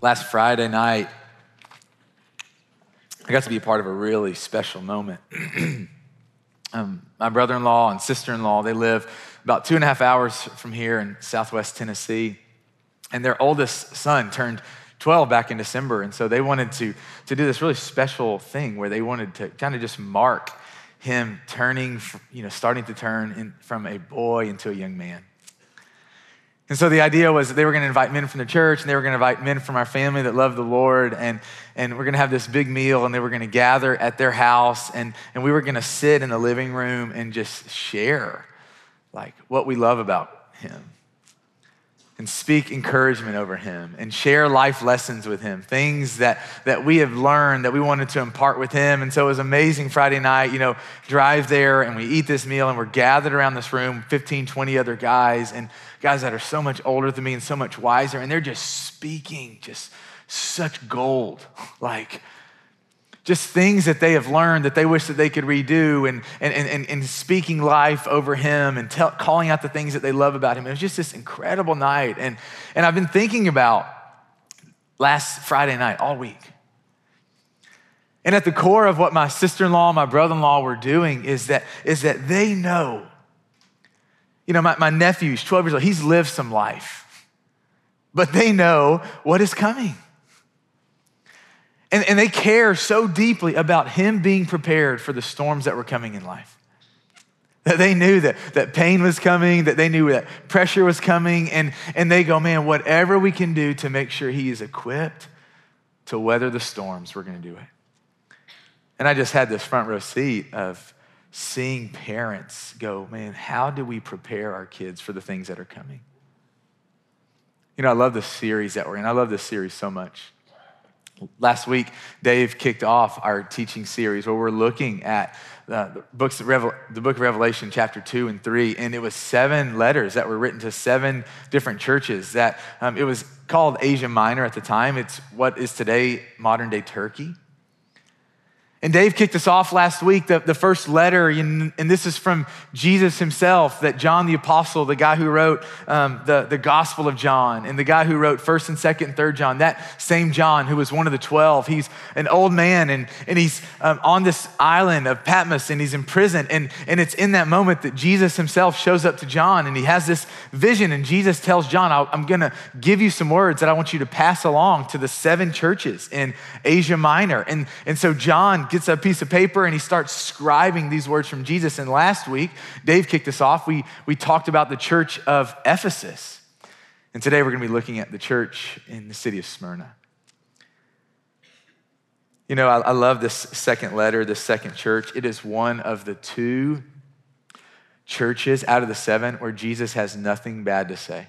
last Friday night, I got to be a part of a really special moment. um, my brother in law and sister in law, they live about two and a half hours from here in southwest Tennessee. And their oldest son turned 12 back in December. And so they wanted to, to do this really special thing where they wanted to kind of just mark him turning, you know, starting to turn in, from a boy into a young man. And so the idea was that they were going to invite men from the church and they were going to invite men from our family that love the Lord. And, and we're going to have this big meal and they were going to gather at their house. And, and we were going to sit in the living room and just share like what we love about him and speak encouragement over him and share life lessons with him, things that, that we have learned that we wanted to impart with him. And so it was amazing Friday night, you know, drive there and we eat this meal and we're gathered around this room, 15, 20 other guys and guys that are so much older than me and so much wiser. And they're just speaking just such gold. Like, just things that they have learned that they wish that they could redo and, and, and, and speaking life over him and tell, calling out the things that they love about him. It was just this incredible night. And, and I've been thinking about last Friday night all week. And at the core of what my sister-in-law, my brother-in-law were doing is that, is that they know, you know, my, my nephew's 12 years old, he's lived some life, but they know what is coming. And, and they care so deeply about him being prepared for the storms that were coming in life. That they knew that, that pain was coming, that they knew that pressure was coming, and, and they go, man, whatever we can do to make sure he is equipped to weather the storms, we're gonna do it. And I just had this front row seat of seeing parents go, man, how do we prepare our kids for the things that are coming? You know, I love the series that we're in. I love this series so much. Last week, Dave kicked off our teaching series where we're looking at the, books Revel- the book of Revelation, chapter two and three, and it was seven letters that were written to seven different churches. That um, it was called Asia Minor at the time. It's what is today modern day Turkey. And Dave kicked us off last week, the, the first letter, and, and this is from Jesus himself, that John the Apostle, the guy who wrote um, the, the Gospel of John, and the guy who wrote 1st and 2nd and 3rd John, that same John who was one of the 12, he's an old man and, and he's um, on this island of Patmos and he's in prison. And, and it's in that moment that Jesus himself shows up to John and he has this vision. And Jesus tells John, I'm going to give you some words that I want you to pass along to the seven churches in Asia Minor. And, and so John gets a piece of paper and he starts scribing these words from Jesus. And last week, Dave kicked us off. We, we talked about the church of Ephesus. And today we're going to be looking at the church in the city of Smyrna. You know, I, I love this second letter, this second church. It is one of the two churches out of the seven where Jesus has nothing bad to say.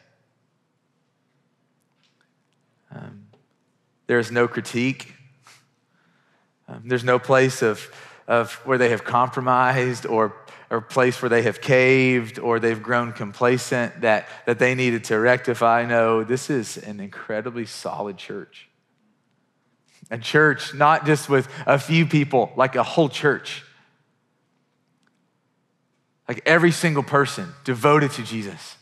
Um, there is no critique. Um, there's no place of, of where they have compromised or or place where they have caved or they've grown complacent that, that they needed to rectify. No, this is an incredibly solid church. A church, not just with a few people, like a whole church. Like every single person devoted to Jesus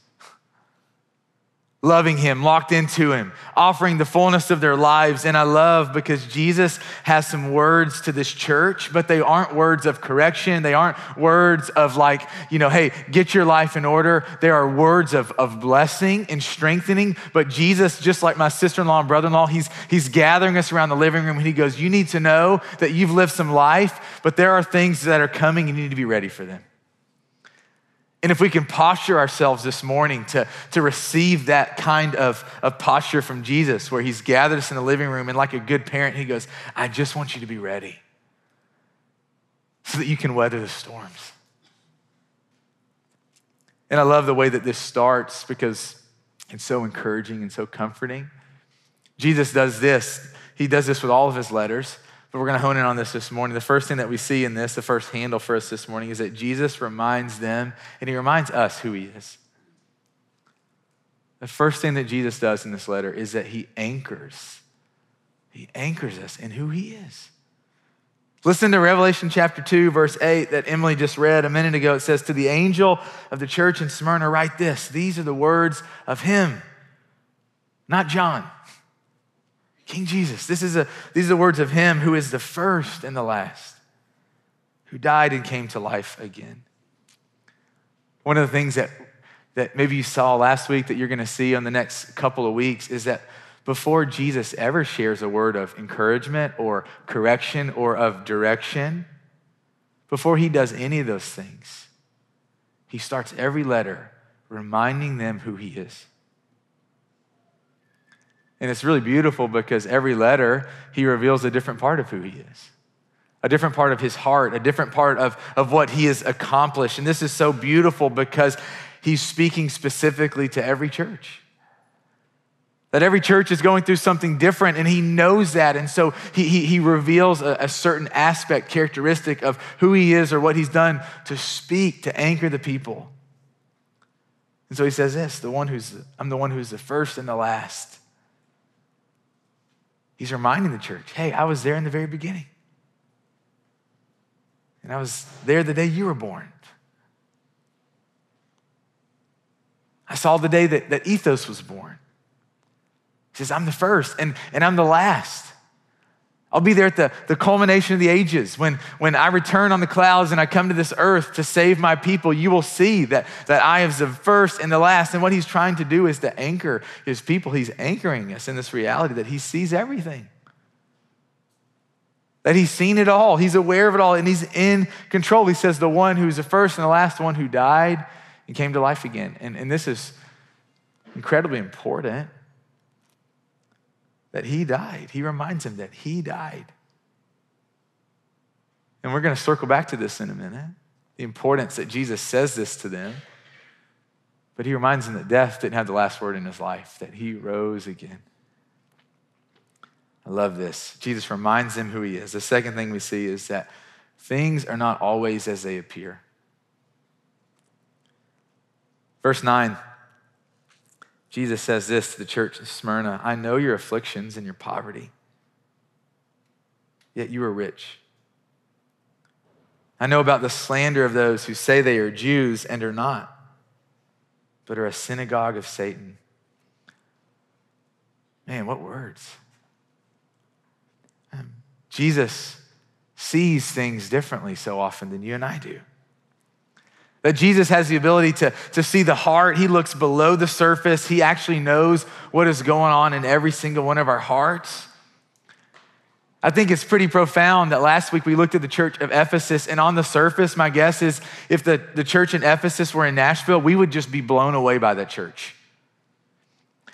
loving him, locked into him, offering the fullness of their lives. And I love because Jesus has some words to this church, but they aren't words of correction. They aren't words of like, you know, hey, get your life in order. They are words of, of blessing and strengthening. But Jesus, just like my sister-in-law and brother-in-law, he's, he's gathering us around the living room and he goes, you need to know that you've lived some life, but there are things that are coming. You need to be ready for them. And if we can posture ourselves this morning to, to receive that kind of, of posture from Jesus, where he's gathered us in the living room, and like a good parent, he goes, I just want you to be ready so that you can weather the storms. And I love the way that this starts because it's so encouraging and so comforting. Jesus does this, he does this with all of his letters. But we're going to hone in on this this morning. The first thing that we see in this, the first handle for us this morning, is that Jesus reminds them and he reminds us who he is. The first thing that Jesus does in this letter is that he anchors. He anchors us in who he is. Listen to Revelation chapter 2, verse 8 that Emily just read a minute ago. It says, To the angel of the church in Smyrna, write this. These are the words of him, not John. King Jesus. This is a, these are the words of him who is the first and the last, who died and came to life again. One of the things that, that maybe you saw last week that you're going to see on the next couple of weeks is that before Jesus ever shares a word of encouragement or correction or of direction, before he does any of those things, he starts every letter reminding them who he is. And it's really beautiful because every letter, he reveals a different part of who he is, a different part of his heart, a different part of, of what he has accomplished. And this is so beautiful because he's speaking specifically to every church. That every church is going through something different, and he knows that. And so he, he, he reveals a, a, certain aspect, characteristic of who he is or what he's done to speak, to anchor the people. And so he says this the one who's, I'm the one who's the first and the last. He's reminding the church, hey, I was there in the very beginning. And I was there the day you were born. I saw the day that, that Ethos was born. He says, I'm the first and, and I'm the last. I'll be there at the, the culmination of the ages. When, when I return on the clouds and I come to this earth to save my people, you will see that, that I am the first and the last. And what he's trying to do is to anchor his people. He's anchoring us in this reality that he sees everything, that he's seen it all, he's aware of it all, and he's in control. He says, The one who's the first and the last, the one who died and came to life again. And, and this is incredibly important that he died. He reminds him that he died. And we're going to circle back to this in a minute the importance that Jesus says this to them. But he reminds them that death didn't have the last word in his life, that he rose again. I love this. Jesus reminds them who he is. The second thing we see is that things are not always as they appear. Verse 9 Jesus says this to the church of Smyrna I know your afflictions and your poverty, yet you are rich. I know about the slander of those who say they are Jews and are not, but are a synagogue of Satan. Man, what words. Um, Jesus sees things differently so often than you and I do. That Jesus has the ability to, to see the heart. He looks below the surface. He actually knows what is going on in every single one of our hearts. I think it's pretty profound that last week we looked at the church of Ephesus, and on the surface, my guess is if the, the church in Ephesus were in Nashville, we would just be blown away by that church.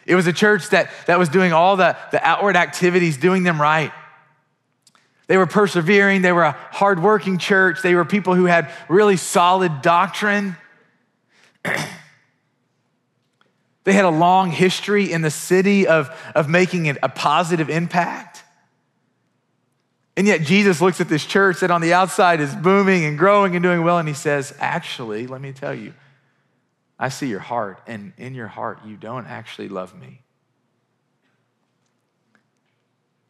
It was a church that, that was doing all the, the outward activities, doing them right. They were persevering, they were a hardworking church, they were people who had really solid doctrine. they had a long history in the city of, of making a positive impact. And yet, Jesus looks at this church that on the outside is booming and growing and doing well, and he says, Actually, let me tell you, I see your heart, and in your heart, you don't actually love me.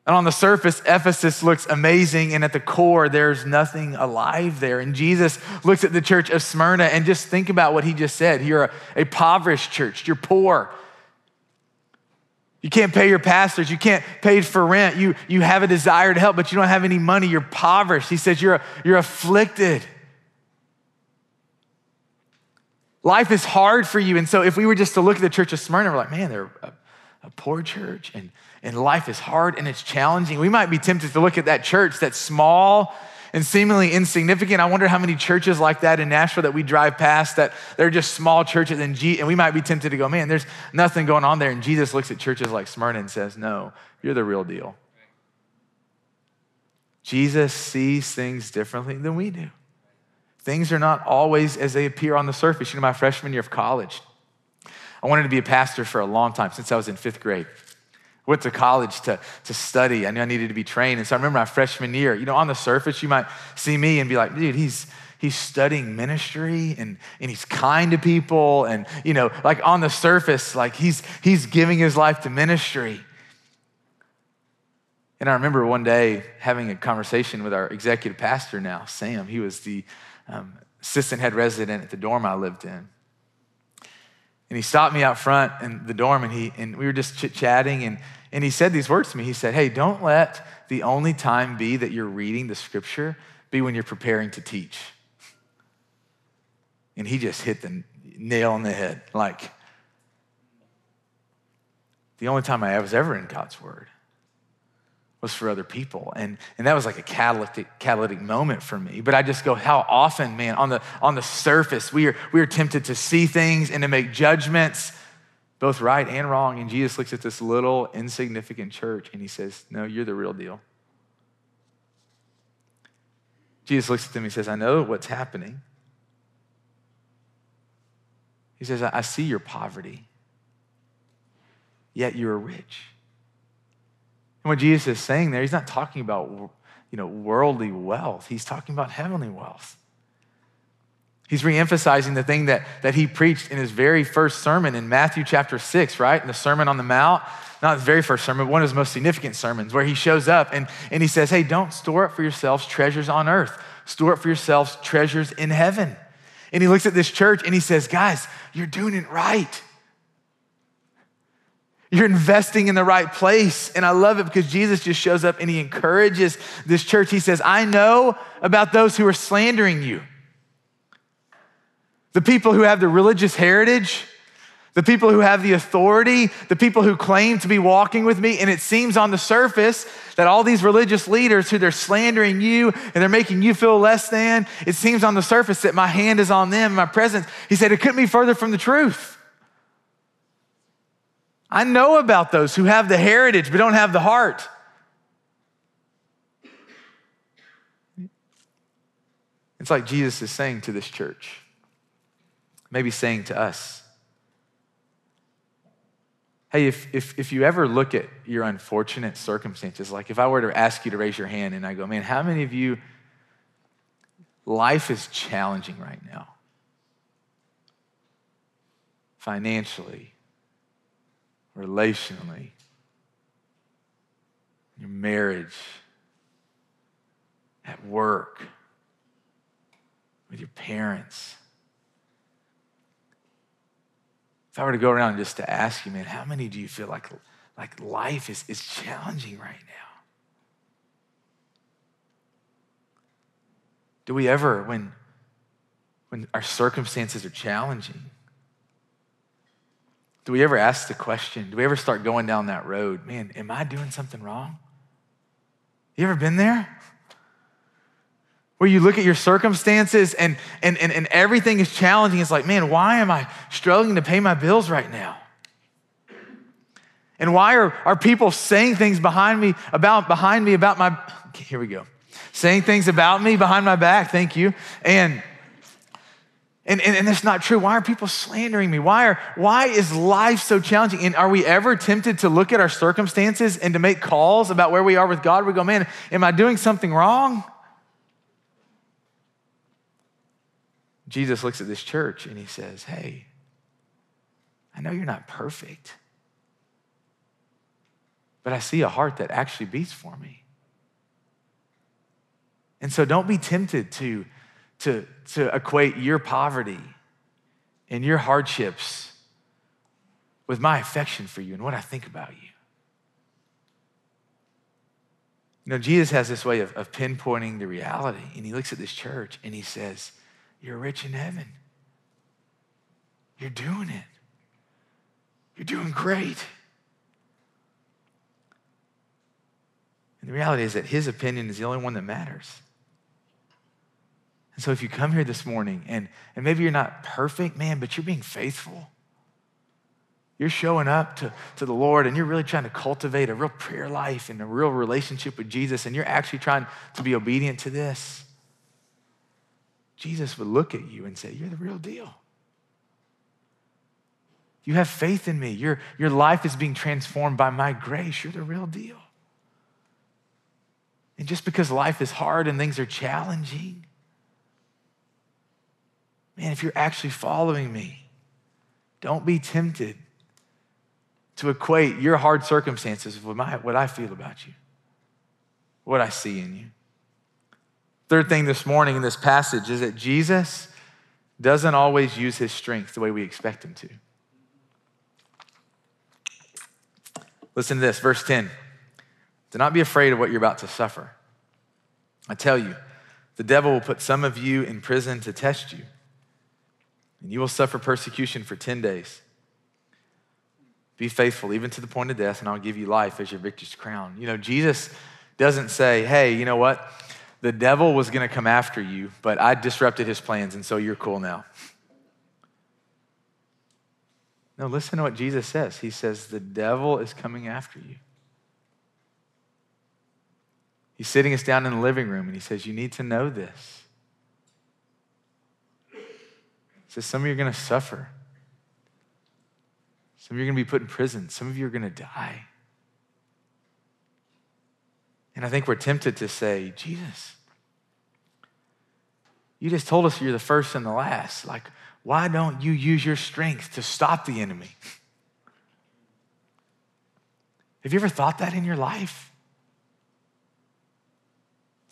And on the surface, Ephesus looks amazing, and at the core, there's nothing alive there. And Jesus looks at the church of Smyrna and just think about what he just said. You're a, a impoverished church, you're poor. You can't pay your pastors, you can't pay for rent, you, you have a desire to help, but you don't have any money, you're impoverished. He says you're, you're afflicted. Life is hard for you. And so, if we were just to look at the church of Smyrna, we're like, man, they're a, poor church, and and life is hard and it's challenging, we might be tempted to look at that church that's small and seemingly insignificant. I wonder how many churches like that in Nashville that we drive past that they're just small churches and, G- and we might be tempted to go, man, there's nothing going on there. And Jesus looks at churches like Smyrna and says, no, you're the real deal. Jesus sees things differently than we do. Things are not always as they appear on the surface. You know, my freshman year of college, I wanted to be a pastor for a long time, since I was in fifth grade went to college to, to study. I knew I needed to be trained. And so I remember my freshman year, you know, on the surface, you might see me and be like, dude, he's, he's studying ministry and, and he's kind to people. And, you know, like on the surface, like he's, he's giving his life to ministry. And I remember one day having a conversation with our executive pastor now, Sam. He was the um, assistant head resident at the dorm I lived in. And he stopped me out front in the dorm and, he, and we were just chit chatting. And, And he said these words to me. He said, Hey, don't let the only time be that you're reading the scripture be when you're preparing to teach. And he just hit the nail on the head. Like, the only time I was ever in God's word was for other people. And, and that was like a catalytic, catalytic moment for me. But I just go, how often, man, on the, on the surface, we are, we are tempted to see things and to make judgments, both right and wrong. And Jesus looks at this little insignificant church and he says, No, you're the real deal. Jesus looks at them and says, I know what's happening. He says, I see your poverty, yet you're rich. And what Jesus is saying there, he's not talking about you know, worldly wealth, he's talking about heavenly wealth. He's reemphasizing the thing that, that he preached in his very first sermon in Matthew chapter 6, right? In the Sermon on the Mount. Not his very first sermon, but one of his most significant sermons, where he shows up and, and he says, Hey, don't store up for yourselves treasures on earth, store up for yourselves treasures in heaven. And he looks at this church and he says, Guys, you're doing it right. You're investing in the right place. And I love it because Jesus just shows up and he encourages this church. He says, I know about those who are slandering you. The people who have the religious heritage, the people who have the authority, the people who claim to be walking with me. And it seems on the surface that all these religious leaders who they're slandering you and they're making you feel less than, it seems on the surface that my hand is on them, my presence. He said, it couldn't be further from the truth. I know about those who have the heritage but don't have the heart. It's like Jesus is saying to this church, maybe saying to us, hey, if, if, if you ever look at your unfortunate circumstances, like if I were to ask you to raise your hand and I go, man, how many of you, life is challenging right now? Financially, relationally, your marriage, at work, with your parents. If I were to go around just to ask you, man, how many do you feel like, like life is, is challenging right now? Do we ever, when, when our circumstances are challenging, do we ever ask the question? Do we ever start going down that road? Man, am I doing something wrong? You ever been there? Where you look at your circumstances and, and, and, and everything is challenging. It's like, man, why am I struggling to pay my bills right now? And why are, are people saying things behind me about behind me about my here we go. Saying things about me behind my back, thank you. And and, and, and that's not true. Why are people slandering me? Why, are, why is life so challenging? And are we ever tempted to look at our circumstances and to make calls about where we are with God? We go, man, am I doing something wrong? Jesus looks at this church and he says, hey, I know you're not perfect, but I see a heart that actually beats for me. And so don't be tempted to to, to equate your poverty and your hardships with my affection for you and what I think about you. You know, Jesus has this way of, of pinpointing the reality, and he looks at this church and he says, You're rich in heaven. You're doing it. You're doing great. And the reality is that his opinion is the only one that matters. And so if you come here this morning and, and maybe you're not perfect, man, but you're being faithful. You're showing up to, to the Lord and you're really trying to cultivate a real prayer life and a real relationship with Jesus, and you're actually trying to be obedient to this. Jesus would look at you and say, You're the real deal. You have faith in me. Your, your life is being transformed by my grace. You're the real deal. And just because life is hard and things are challenging, man, if you're actually following me, don't be tempted to equate your hard circumstances with my, what I feel about you, what I see in you. Third thing this morning in this passage is that Jesus doesn't always use his strength the way we expect him to. Listen to this, verse 10. Do not be afraid of what you're about to suffer. I tell you, the devil will put some of you in prison to test you, and you will suffer persecution for 10 days. Be faithful even to the point of death, and I'll give you life as your victor's crown. You know, Jesus doesn't say, hey, you know what? The devil was going to come after you, but I disrupted his plans, and so you're cool now. No, listen to what Jesus says. He says, the devil is coming after you. He's sitting us down in the living room and he says, You need to know this. He says, Some of you are going to suffer. Some of you are going to be put in prison. Some of you are going to die. And I think we're tempted to say, Jesus, you just told us you're the first and the last. Like, why don't you use your strength to stop the enemy? Have you ever thought that in your life?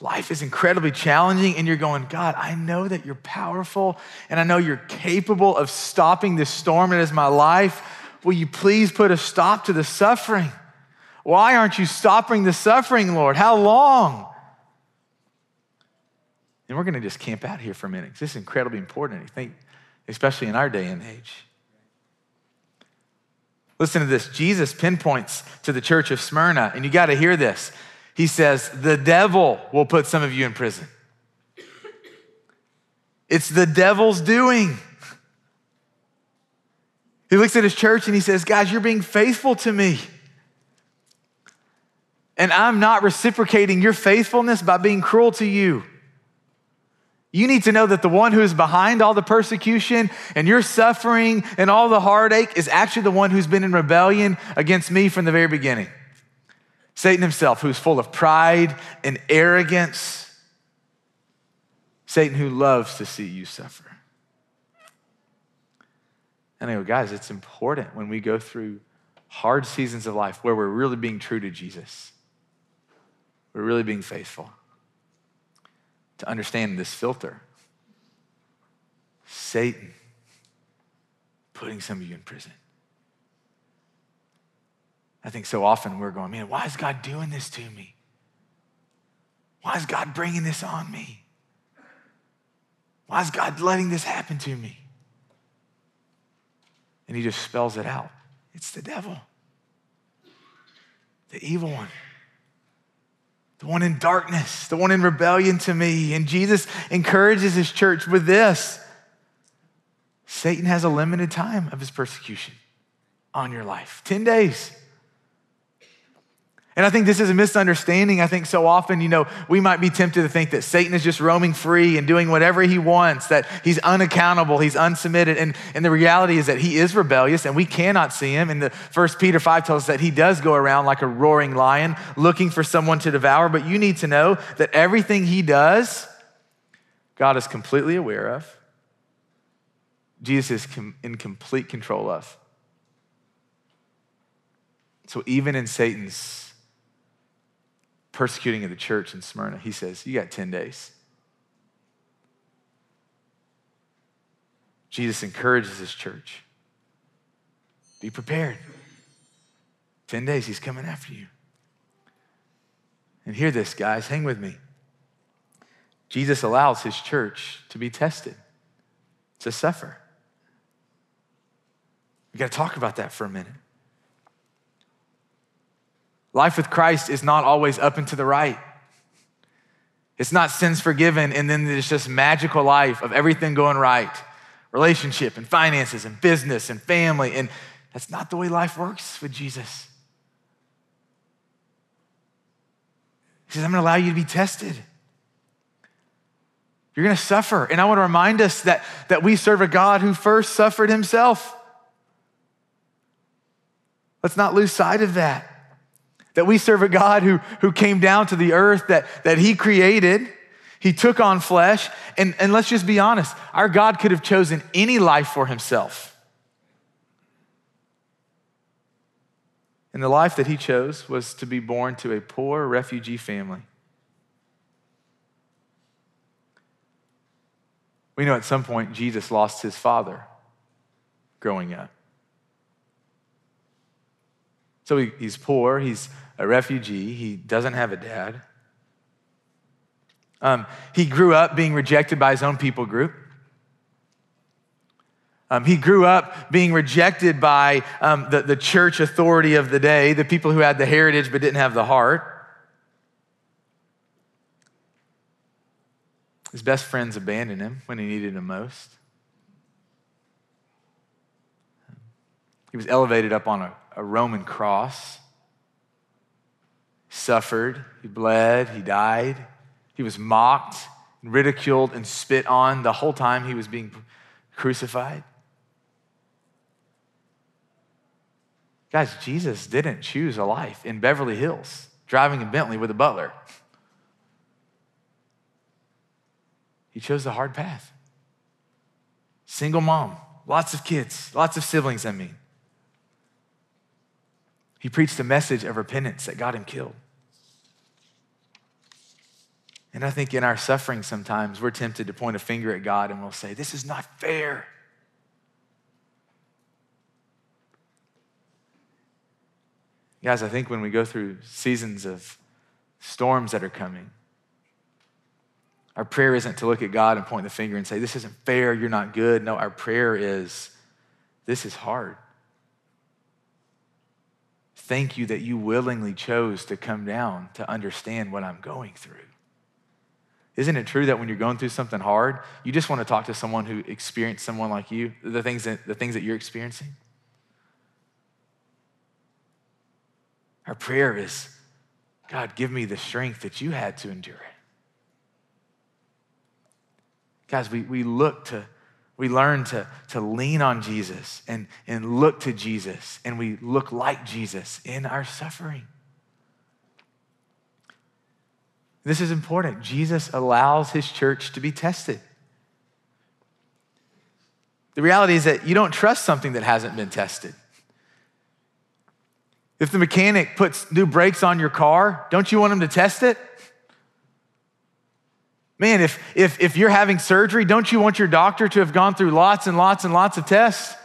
Life is incredibly challenging, and you're going, God, I know that you're powerful, and I know you're capable of stopping this storm that is my life Will you please put a stop to the suffering? Why aren't you stopping the suffering, Lord? How long? And we're going to just camp out here for a minute because this is incredibly important, I think, especially in our day and age. Listen to this. Jesus pinpoints to the church of Smyrna, and you got to hear this. He says, The devil will put some of you in prison. It's the devil's doing. He looks at his church and he says, Guys, you're being faithful to me. And I'm not reciprocating your faithfulness by being cruel to you. You need to know that the one who is behind all the persecution and your suffering and all the heartache is actually the one who's been in rebellion against me from the very beginning. Satan himself, who's full of pride and arrogance. Satan, who loves to see you suffer. And I go, guys, it's important when we go through hard seasons of life where we're really being true to Jesus. We're really being faithful to understand this filter. Satan putting some of you in prison. I think so often we're going, man, why is God doing this to me? Why is God bringing this on me? Why is God letting this happen to me? And he just spells it out it's the devil, the evil one, the one in darkness, the one in rebellion to me. And Jesus encourages his church with this Satan has a limited time of his persecution on your life 10 days. And I think this is a misunderstanding. I think so often, you know, we might be tempted to think that Satan is just roaming free and doing whatever he wants, that he's unaccountable, he's unsubmitted. And, and the reality is that he is rebellious and we cannot see him. And the first Peter 5 tells us that he does go around like a roaring lion looking for someone to devour. But you need to know that everything he does, God is completely aware of. Jesus is in complete control of. So even in Satan's persecuting of the church in Smyrna, he says, You got 10 days. Jesus encourages his church be prepared. 10 days, he's coming after you. And hear this, guys, hang with me. Jesus allows his church to be tested, to suffer. We got to talk about that for a minute. Life with Christ is not always up and to the right. It's not sins forgiven and then there's just magical life of everything going right relationship and finances and business and family. And that's not the way life works with Jesus. He says, I'm going to allow you to be tested. You're going to suffer. And I want to remind us that, that we serve a God who first suffered himself. Let's not lose sight of that. That we serve a God who, who came down to the earth that, that He created. He took on flesh. And, and let's just be honest our God could have chosen any life for Himself. And the life that He chose was to be born to a poor refugee family. We know at some point Jesus lost his father growing up. So he, he's poor, he's a refugee, he doesn't have a dad. Um, he grew up being rejected by his own people group. Um, he grew up being rejected by um, the, the church authority of the day, the people who had the heritage but didn't have the heart. His best friends abandoned him when he needed him most. He was elevated up on a, a Roman cross, suffered, he bled, he died. He was mocked, ridiculed, and spit on the whole time he was being crucified. Guys, Jesus didn't choose a life in Beverly Hills, driving a Bentley with a butler. He chose the hard path. Single mom, lots of kids, lots of siblings, I mean. He preached a message of repentance that got him killed. And I think in our suffering sometimes we're tempted to point a finger at God and we'll say, This is not fair. Guys, I think when we go through seasons of storms that are coming, our prayer isn't to look at God and point the finger and say, This isn't fair, you're not good. No, our prayer is, This is hard. Thank you that you willingly chose to come down to understand what I'm going through. Isn't it true that when you're going through something hard, you just want to talk to someone who experienced someone like you, the things that, the things that you're experiencing? Our prayer is, God, give me the strength that you had to endure it. Guys, we, we look to, we learn to, to lean on Jesus and, and look to Jesus, and we look like Jesus in our suffering. This is important. Jesus allows his church to be tested. The reality is that you don't trust something that hasn't been tested. If the mechanic puts new brakes on your car, don't you want him to test it? Man, if, if, if you're having surgery, don't you want your doctor to have gone through lots and lots and lots of tests?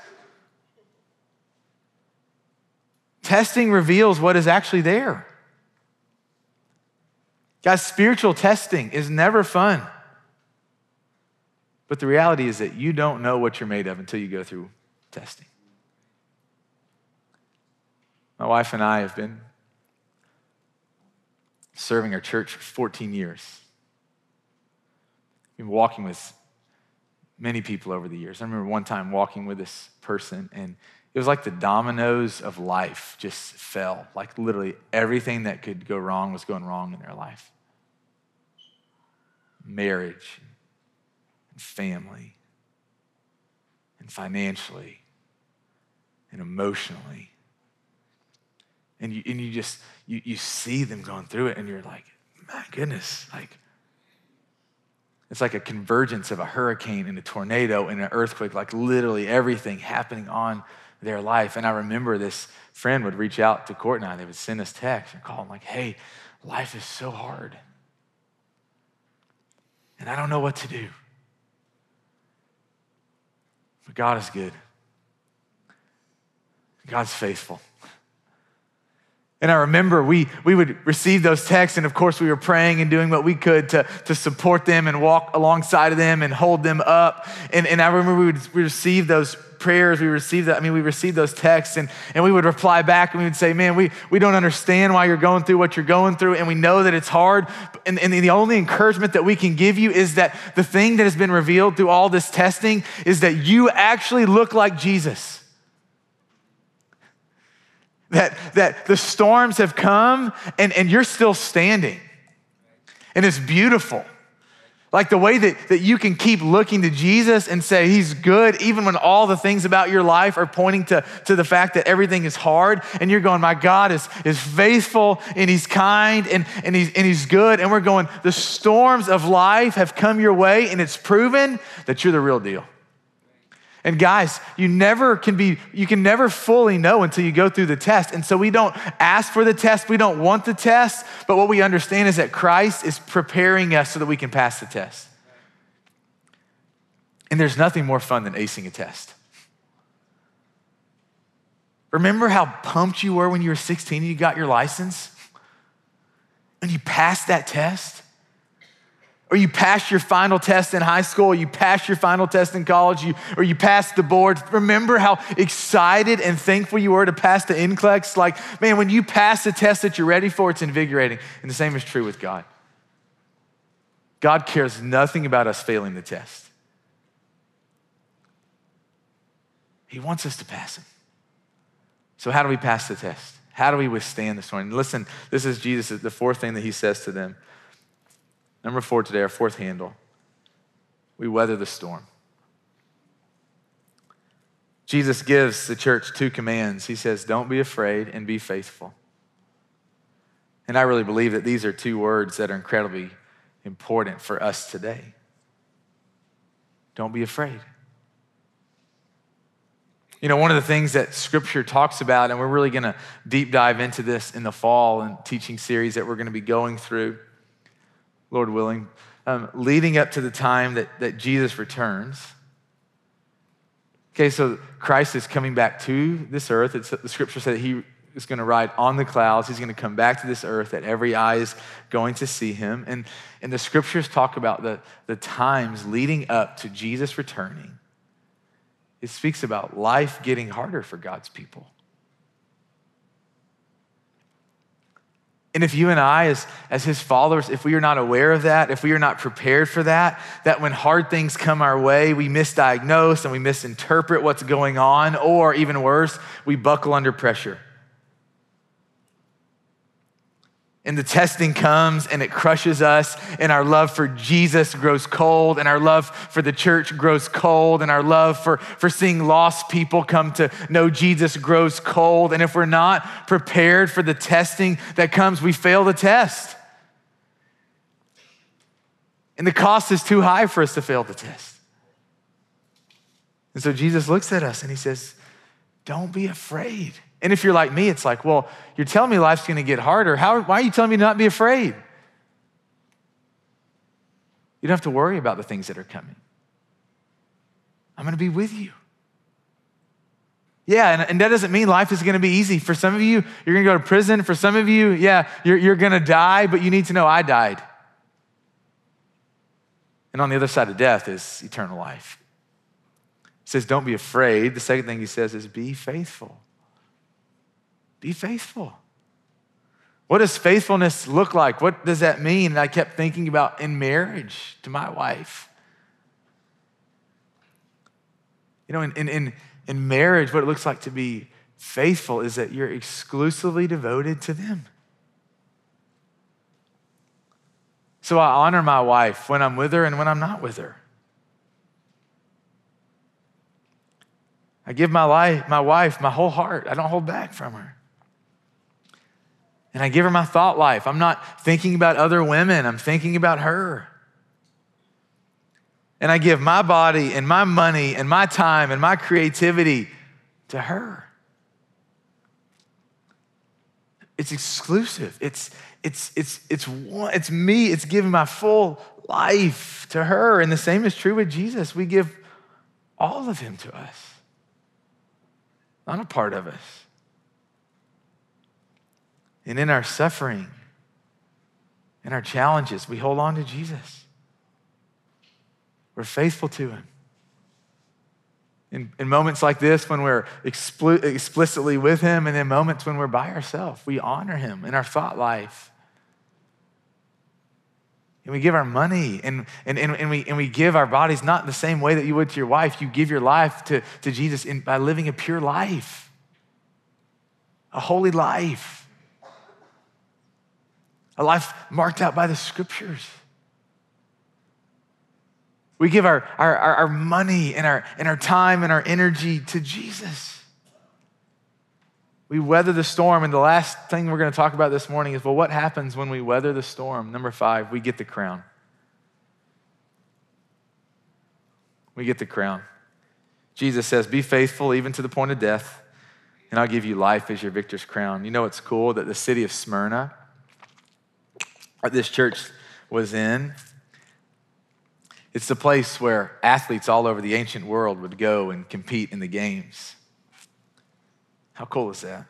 Testing reveals what is actually there. Guys, spiritual testing is never fun. But the reality is that you don't know what you're made of until you go through testing. My wife and I have been serving our church for 14 years. Been walking with many people over the years. I remember one time walking with this person, and it was like the dominoes of life just fell. Like literally everything that could go wrong was going wrong in their life marriage, and family, and financially, and emotionally. And you, and you just, you, you see them going through it, and you're like, my goodness, like, it's like a convergence of a hurricane and a tornado and an earthquake, like literally everything happening on their life. And I remember this friend would reach out to Court and they would send us texts and call them like, hey, life is so hard. And I don't know what to do. But God is good. God's faithful. And I remember we, we would receive those texts, and of course, we were praying and doing what we could to, to support them and walk alongside of them and hold them up. And, and I remember we would we receive those prayers, we received that, I mean, we received those texts, and, and we would reply back and we would say, Man, we, we don't understand why you're going through what you're going through, and we know that it's hard. And, and the only encouragement that we can give you is that the thing that has been revealed through all this testing is that you actually look like Jesus that, that the storms have come and, and you're still standing. And it's beautiful. Like the way that, that you can keep looking to Jesus and say he's good, even when all the things about your life are pointing to, to the fact that everything is hard. And you're going, my God is, is faithful and he's kind and, and, he's, and he's good. And we're going, the storms of life have come your way and it's proven that you're the real deal. And guys, you never can be, you can never fully know until you go through the test. And so we don't ask for the test, we don't want the test, but what we understand is that Christ is preparing us so that we can pass the test. And there's nothing more fun than acing a test. Remember how pumped you were when you were 16 and you got your license? And you passed that test? Or you passed your final test in high school, or you passed your final test in college, you, or you passed the board. Remember how excited and thankful you were to pass the NCLEX? Like, man, when you pass the test that you're ready for, it's invigorating. And the same is true with God. God cares nothing about us failing the test. He wants us to pass it. So, how do we pass the test? How do we withstand the storm? Listen, this is Jesus, the fourth thing that he says to them. Number four today, our fourth handle. We weather the storm. Jesus gives the church two commands. He says, Don't be afraid and be faithful. And I really believe that these are two words that are incredibly important for us today. Don't be afraid. You know, one of the things that scripture talks about, and we're really going to deep dive into this in the fall and teaching series that we're going to be going through, Lord willing, um, leading up to the time that, that Jesus returns. Okay, so Christ is coming back to this earth. It's, the scripture said he is going to ride on the clouds. He's going to come back to this earth that every eye is going to see him. And, and the scriptures talk about the, the times leading up to Jesus returning it speaks about life getting harder for God's people. And if you and I, as, as his followers, if we are not aware of that, if we are not prepared for that, that when hard things come our way, we misdiagnose and we misinterpret what's going on, or even worse, we buckle under pressure. And the testing comes and it crushes us, and our love for Jesus grows cold, and our love for the church grows cold, and our love for, for seeing lost people come to know Jesus grows cold. And if we're not prepared for the testing that comes, we fail the test. And the cost is too high for us to fail the test. And so Jesus looks at us and he says, Don't be afraid. And if you're like me, it's like, well, you're telling me life's gonna get harder. How, why are you telling me to not be afraid? You don't have to worry about the things that are coming. I'm gonna be with you. Yeah, and, and that doesn't mean life is gonna be easy. For some of you, you're gonna go to prison. For some of you, yeah, you're, you're gonna die, but you need to know I died. And on the other side of death is eternal life. He says, Don't be afraid. The second thing he says is, Be faithful. Be faithful. What does faithfulness look like? What does that mean? And I kept thinking about in marriage to my wife. You know, in, in, in in marriage, what it looks like to be faithful is that you're exclusively devoted to them. So I honor my wife when I'm with her and when I'm not with her. I give my life, my wife, my whole heart. I don't hold back from her. And I give her my thought life. I'm not thinking about other women, I'm thinking about her. And I give my body and my money and my time and my creativity to her. It's exclusive. It's, it's, it's, it's, one, it's me. It's giving my full life to her. And the same is true with Jesus. We give all of him to us, not a part of us. And in our suffering, in our challenges, we hold on to Jesus. We're faithful to him. In, in moments like this, when we're expl- explicitly with him, and in moments when we're by ourselves, we honor him in our thought life. And we give our money and, and, and, and, we, and we give our bodies not in the same way that you would to your wife. You give your life to, to Jesus in, by living a pure life, a holy life a life marked out by the scriptures. We give our, our, our, money and our, and our time and our energy to Jesus. We weather the storm. And the last thing we're going to talk about this morning is well, what happens when we weather the storm? Number five, we get the crown. We get the crown. Jesus says, Be faithful even to the point of death, and I'll give you life as your victor's crown. You know it's cool? That the city of Smyrna, this church was in. It's the place where athletes all over the ancient world would go and compete in the games. How cool is that?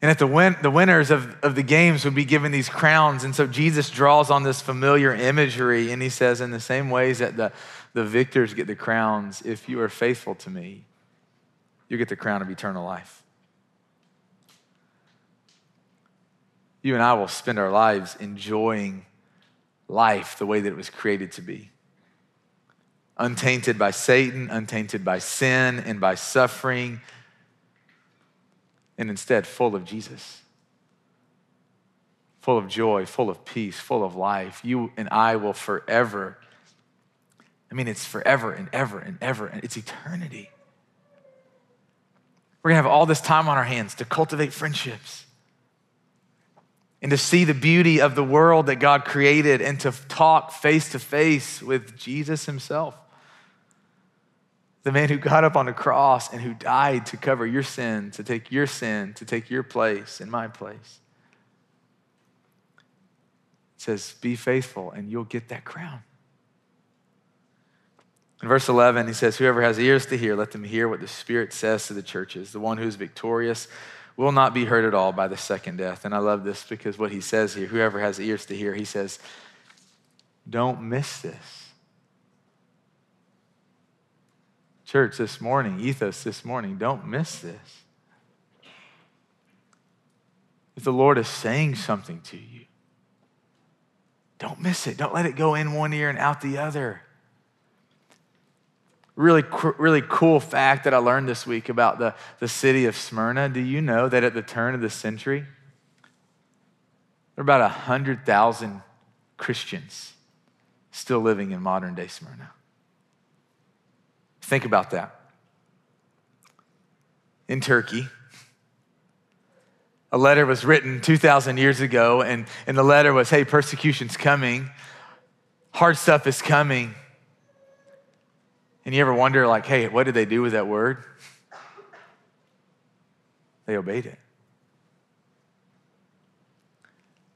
And at the, win- the winners of, of the games would be given these crowns. And so Jesus draws on this familiar imagery and he says, in the same ways that the, the victors get the crowns, if you are faithful to me, you get the crown of eternal life. You and I will spend our lives enjoying life the way that it was created to be untainted by Satan, untainted by sin and by suffering, and instead full of Jesus. Full of joy, full of peace, full of life. You and I will forever, I mean, it's forever and ever and ever, and it's eternity. We're gonna have all this time on our hands to cultivate friendships and to see the beauty of the world that God created and to talk face to face with Jesus Himself. The man who got up on the cross and who died to cover your sin, to take your sin, to take your place in my place. It says, Be faithful and you'll get that crown. In verse 11, he says, Whoever has ears to hear, let them hear what the Spirit says to the churches. The one who is victorious will not be hurt at all by the second death. And I love this because what he says here, whoever has ears to hear, he says, Don't miss this. Church, this morning, ethos this morning, don't miss this. If the Lord is saying something to you, don't miss it. Don't let it go in one ear and out the other. Really, really cool fact that I learned this week about the, the city of Smyrna. Do you know that at the turn of the century, there are about 100,000 Christians still living in modern day Smyrna? Think about that. In Turkey, a letter was written 2,000 years ago, and, and the letter was hey, persecution's coming, hard stuff is coming. And you ever wonder, like, hey, what did they do with that word? They obeyed it.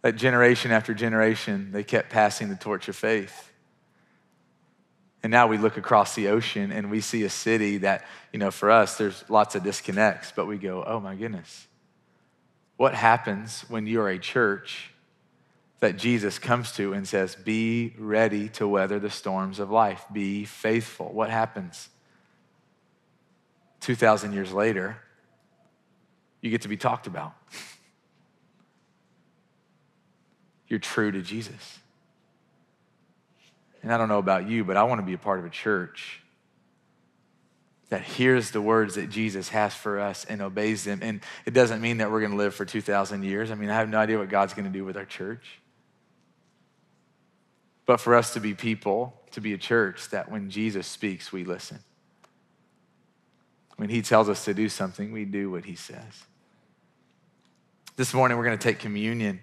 That generation after generation, they kept passing the torch of faith. And now we look across the ocean and we see a city that, you know, for us, there's lots of disconnects, but we go, oh my goodness. What happens when you're a church that Jesus comes to and says, be ready to weather the storms of life, be faithful? What happens? 2,000 years later, you get to be talked about. You're true to Jesus. And I don't know about you, but I want to be a part of a church that hears the words that Jesus has for us and obeys them. And it doesn't mean that we're going to live for 2,000 years. I mean, I have no idea what God's going to do with our church. But for us to be people, to be a church, that when Jesus speaks, we listen. When he tells us to do something, we do what he says. This morning, we're going to take communion.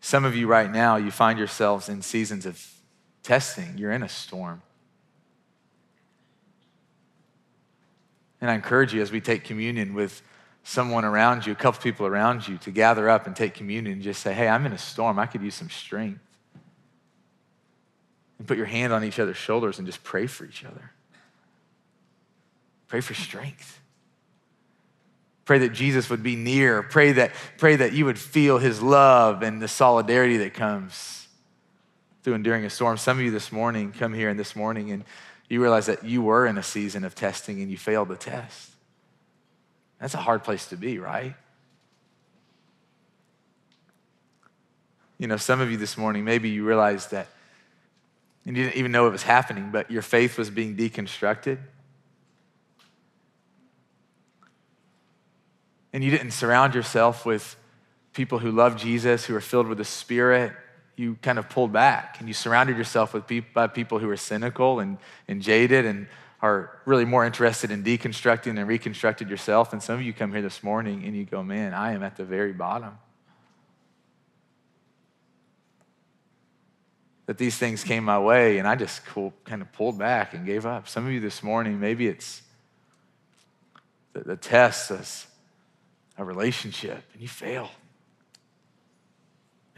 Some of you right now, you find yourselves in seasons of testing. You're in a storm. And I encourage you as we take communion with someone around you, a couple people around you, to gather up and take communion and just say, hey, I'm in a storm. I could use some strength. And put your hand on each other's shoulders and just pray for each other. Pray for strength. Pray that Jesus would be near. Pray that, pray that you would feel his love and the solidarity that comes through enduring a storm. Some of you this morning come here and this morning and you realize that you were in a season of testing and you failed the test. That's a hard place to be, right? You know, some of you this morning, maybe you realize that, and you didn't even know it was happening, but your faith was being deconstructed. and you didn't surround yourself with people who love Jesus, who are filled with the Spirit, you kind of pulled back and you surrounded yourself with by people who are cynical and, and jaded and are really more interested in deconstructing and reconstructing yourself. And some of you come here this morning and you go, man, I am at the very bottom. That these things came my way and I just kind of pulled back and gave up. Some of you this morning, maybe it's the, the test, a relationship and you fail.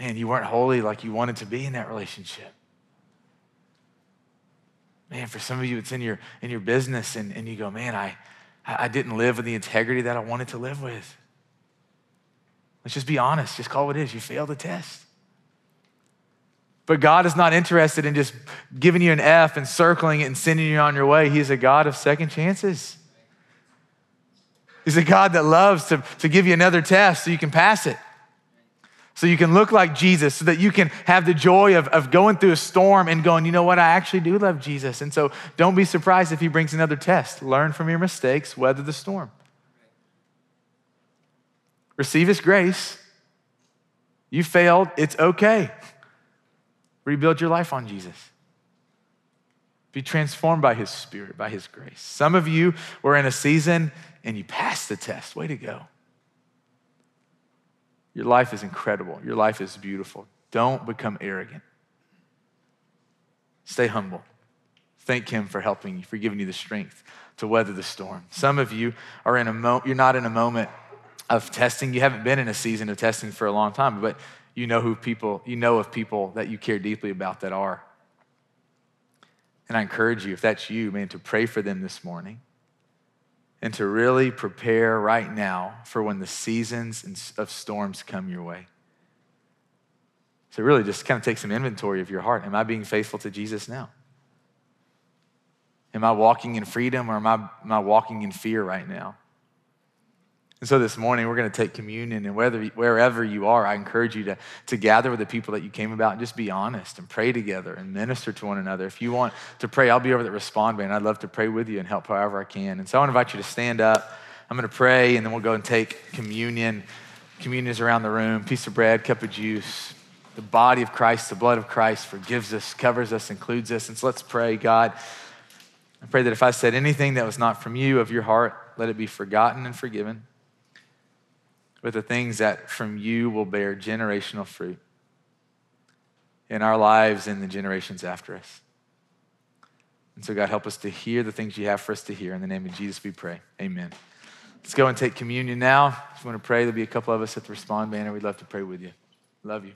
Man, you weren't holy like you wanted to be in that relationship. Man, for some of you, it's in your, in your business and, and you go, man, I, I didn't live with the integrity that I wanted to live with. Let's just be honest. Just call it is. You failed the test. But God is not interested in just giving you an F and circling it and sending you on your way. He's a God of second chances. He's a God that loves to, to give you another test so you can pass it. So you can look like Jesus, so that you can have the joy of, of going through a storm and going, you know what, I actually do love Jesus. And so don't be surprised if he brings another test. Learn from your mistakes, weather the storm. Receive his grace. You failed, it's okay. Rebuild your life on Jesus. Be transformed by his spirit, by his grace. Some of you were in a season and you passed the test. Way to go. Your life is incredible. Your life is beautiful. Don't become arrogant. Stay humble. Thank him for helping you, for giving you the strength to weather the storm. Some of you are in a mo- you're not in a moment of testing. You haven't been in a season of testing for a long time, but you know who people, you know of people that you care deeply about that are. And I encourage you, if that's you, man, to pray for them this morning and to really prepare right now for when the seasons of storms come your way. So, really, just kind of take some inventory of your heart. Am I being faithful to Jesus now? Am I walking in freedom or am I, am I walking in fear right now? And so this morning, we're going to take communion, and whether, wherever you are, I encourage you to, to gather with the people that you came about and just be honest and pray together and minister to one another. If you want to pray, I'll be over at Respond Band. I'd love to pray with you and help however I can. And so I want to invite you to stand up. I'm going to pray, and then we'll go and take communion. Communion is around the room piece of bread, cup of juice. The body of Christ, the blood of Christ forgives us, covers us, includes us. And so let's pray, God. I pray that if I said anything that was not from you, of your heart, let it be forgotten and forgiven with the things that from you will bear generational fruit in our lives and the generations after us. And so, God, help us to hear the things you have for us to hear. In the name of Jesus, we pray. Amen. Let's go and take communion now. If you want to pray, there'll be a couple of us at the Respond banner. We'd love to pray with you. Love you.